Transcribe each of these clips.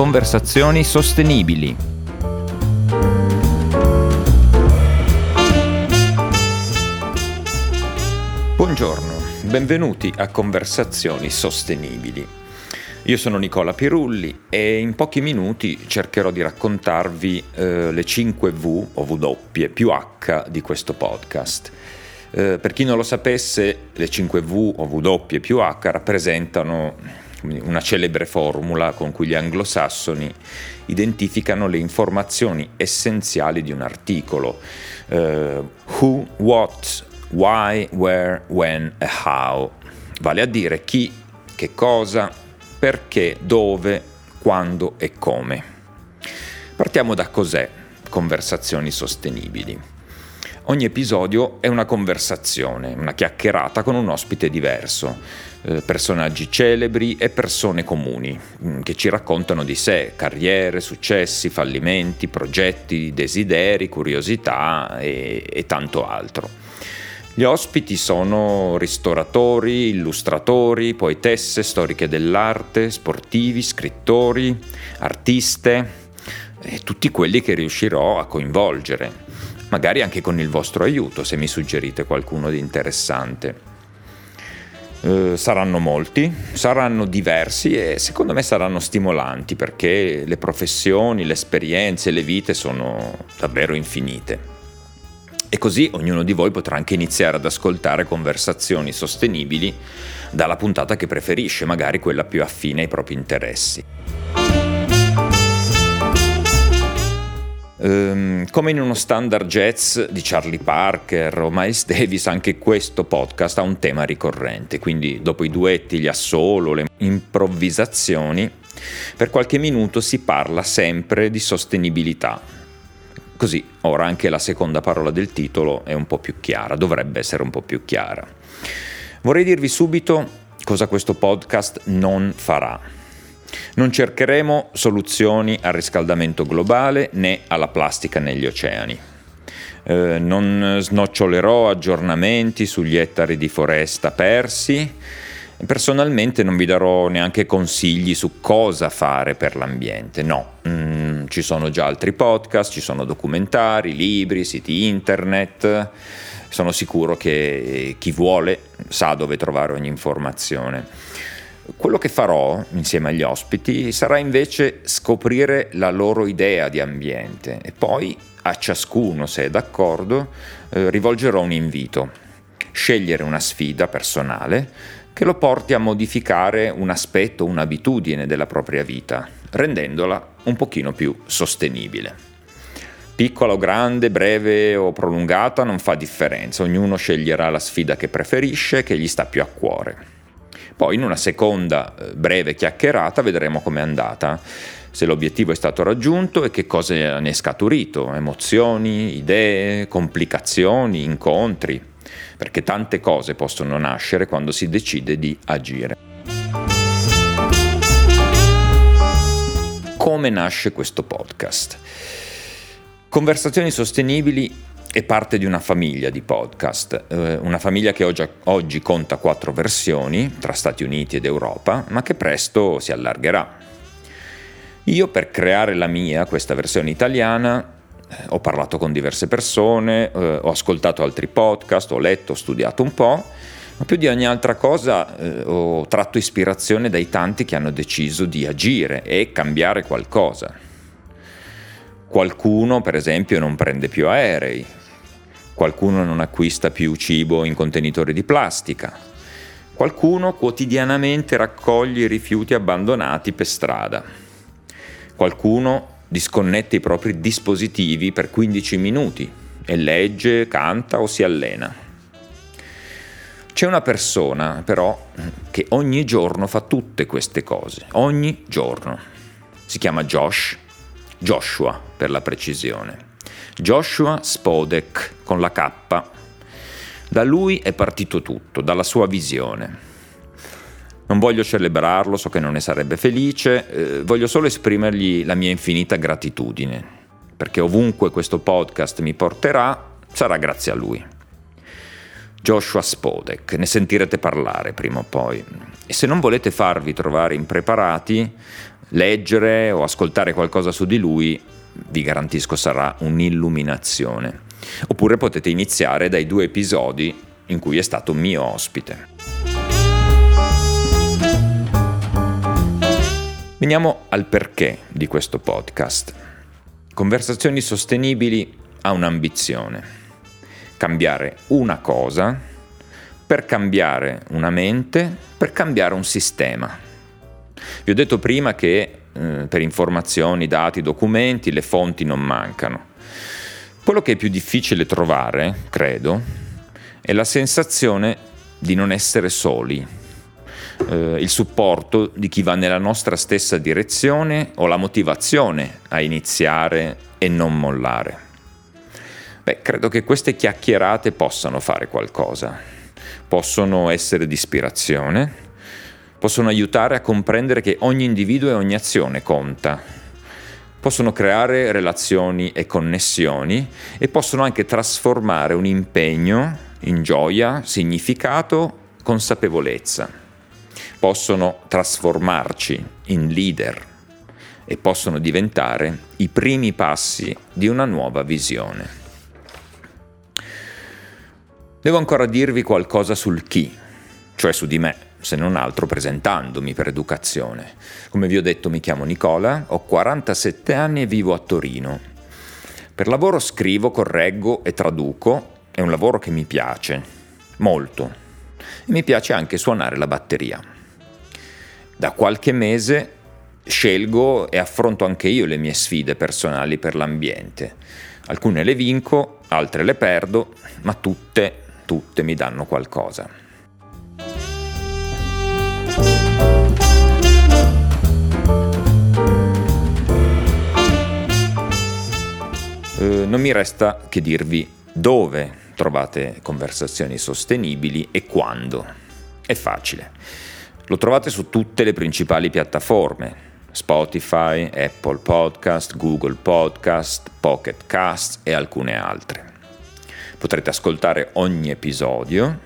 Conversazioni sostenibili. Buongiorno, benvenuti a Conversazioni sostenibili. Io sono Nicola Pirulli e in pochi minuti cercherò di raccontarvi eh, le 5 V o W più H di questo podcast. Eh, per chi non lo sapesse, le 5 V o W più H rappresentano una celebre formula con cui gli anglosassoni identificano le informazioni essenziali di un articolo. Uh, who, what, why, where, when e how. Vale a dire chi, che cosa, perché, dove, quando e come. Partiamo da cos'è conversazioni sostenibili. Ogni episodio è una conversazione, una chiacchierata con un ospite diverso, eh, personaggi celebri e persone comuni mm, che ci raccontano di sé, carriere, successi, fallimenti, progetti, desideri, curiosità e, e tanto altro. Gli ospiti sono ristoratori, illustratori, poetesse, storiche dell'arte, sportivi, scrittori, artiste e tutti quelli che riuscirò a coinvolgere magari anche con il vostro aiuto se mi suggerite qualcuno di interessante. Uh, saranno molti, saranno diversi e secondo me saranno stimolanti perché le professioni, le esperienze, le vite sono davvero infinite. E così ognuno di voi potrà anche iniziare ad ascoltare conversazioni sostenibili dalla puntata che preferisce, magari quella più affine ai propri interessi. Um, come in uno standard jazz di Charlie Parker o Miles Davis, anche questo podcast ha un tema ricorrente, quindi dopo i duetti, gli assolo, le improvvisazioni, per qualche minuto si parla sempre di sostenibilità. Così ora anche la seconda parola del titolo è un po' più chiara, dovrebbe essere un po' più chiara. Vorrei dirvi subito cosa questo podcast non farà. Non cercheremo soluzioni al riscaldamento globale né alla plastica negli oceani. Eh, non snocciolerò aggiornamenti sugli ettari di foresta persi. Personalmente non vi darò neanche consigli su cosa fare per l'ambiente, no, mm, ci sono già altri podcast, ci sono documentari, libri, siti internet, sono sicuro che chi vuole sa dove trovare ogni informazione. Quello che farò insieme agli ospiti sarà invece scoprire la loro idea di ambiente e poi a ciascuno, se è d'accordo, eh, rivolgerò un invito. Scegliere una sfida personale che lo porti a modificare un aspetto, un'abitudine della propria vita, rendendola un pochino più sostenibile. Piccola o grande, breve o prolungata non fa differenza, ognuno sceglierà la sfida che preferisce, che gli sta più a cuore. Poi in una seconda eh, breve chiacchierata vedremo com'è andata, se l'obiettivo è stato raggiunto e che cosa ne è scaturito, emozioni, idee, complicazioni, incontri, perché tante cose possono nascere quando si decide di agire. Come nasce questo podcast? Conversazioni sostenibili è parte di una famiglia di podcast, eh, una famiglia che oggi, oggi, conta quattro versioni tra Stati Uniti ed Europa, ma che presto si allargherà. Io per creare la mia, questa versione italiana, eh, ho parlato con diverse persone, eh, ho ascoltato altri podcast, ho letto, ho studiato un po', ma più di ogni altra cosa ho tratto ispirazione dai tanti che hanno deciso di agire e cambiare qualcosa. Qualcuno, per esempio, non prende più aerei, qualcuno non acquista più cibo in contenitori di plastica, qualcuno quotidianamente raccoglie i rifiuti abbandonati per strada, qualcuno disconnette i propri dispositivi per 15 minuti e legge, canta o si allena. C'è una persona però che ogni giorno fa tutte queste cose, ogni giorno. Si chiama Josh, Joshua per la precisione. Joshua Spodek con la K. Da lui è partito tutto, dalla sua visione. Non voglio celebrarlo, so che non ne sarebbe felice, eh, voglio solo esprimergli la mia infinita gratitudine, perché ovunque questo podcast mi porterà sarà grazie a lui. Joshua Spodek, ne sentirete parlare prima o poi. E se non volete farvi trovare impreparati, leggere o ascoltare qualcosa su di lui, vi garantisco sarà un'illuminazione. Oppure potete iniziare dai due episodi in cui è stato mio ospite. Veniamo al perché di questo podcast. Conversazioni sostenibili ha un'ambizione, cambiare una cosa per cambiare una mente, per cambiare un sistema. Vi ho detto prima che eh, per informazioni, dati, documenti, le fonti non mancano. Quello che è più difficile trovare, credo, è la sensazione di non essere soli, eh, il supporto di chi va nella nostra stessa direzione o la motivazione a iniziare e non mollare. Beh, credo che queste chiacchierate possano fare qualcosa, possono essere di ispirazione, possono aiutare a comprendere che ogni individuo e ogni azione conta. Possono creare relazioni e connessioni e possono anche trasformare un impegno in gioia, significato, consapevolezza. Possono trasformarci in leader e possono diventare i primi passi di una nuova visione. Devo ancora dirvi qualcosa sul chi, cioè su di me se non altro presentandomi per educazione. Come vi ho detto mi chiamo Nicola, ho 47 anni e vivo a Torino. Per lavoro scrivo, correggo e traduco, è un lavoro che mi piace, molto, e mi piace anche suonare la batteria. Da qualche mese scelgo e affronto anche io le mie sfide personali per l'ambiente. Alcune le vinco, altre le perdo, ma tutte, tutte mi danno qualcosa. Eh, non mi resta che dirvi dove trovate conversazioni sostenibili e quando. È facile. Lo trovate su tutte le principali piattaforme. Spotify, Apple Podcast, Google Podcast, Pocket Cast e alcune altre. Potrete ascoltare ogni episodio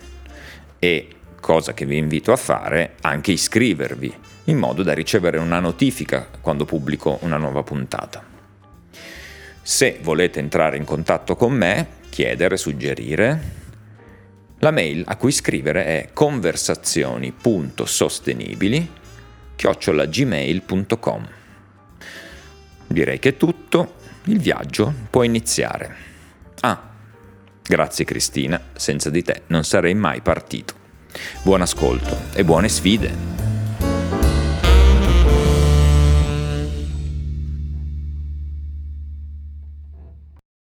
e, cosa che vi invito a fare, anche iscrivervi in modo da ricevere una notifica quando pubblico una nuova puntata. Se volete entrare in contatto con me, chiedere, suggerire, la mail a cui scrivere è conversazioni.sostenibili chiocciolagmail.com. Direi che è tutto, il viaggio può iniziare. Ah, grazie Cristina, senza di te non sarei mai partito. Buon ascolto e buone sfide!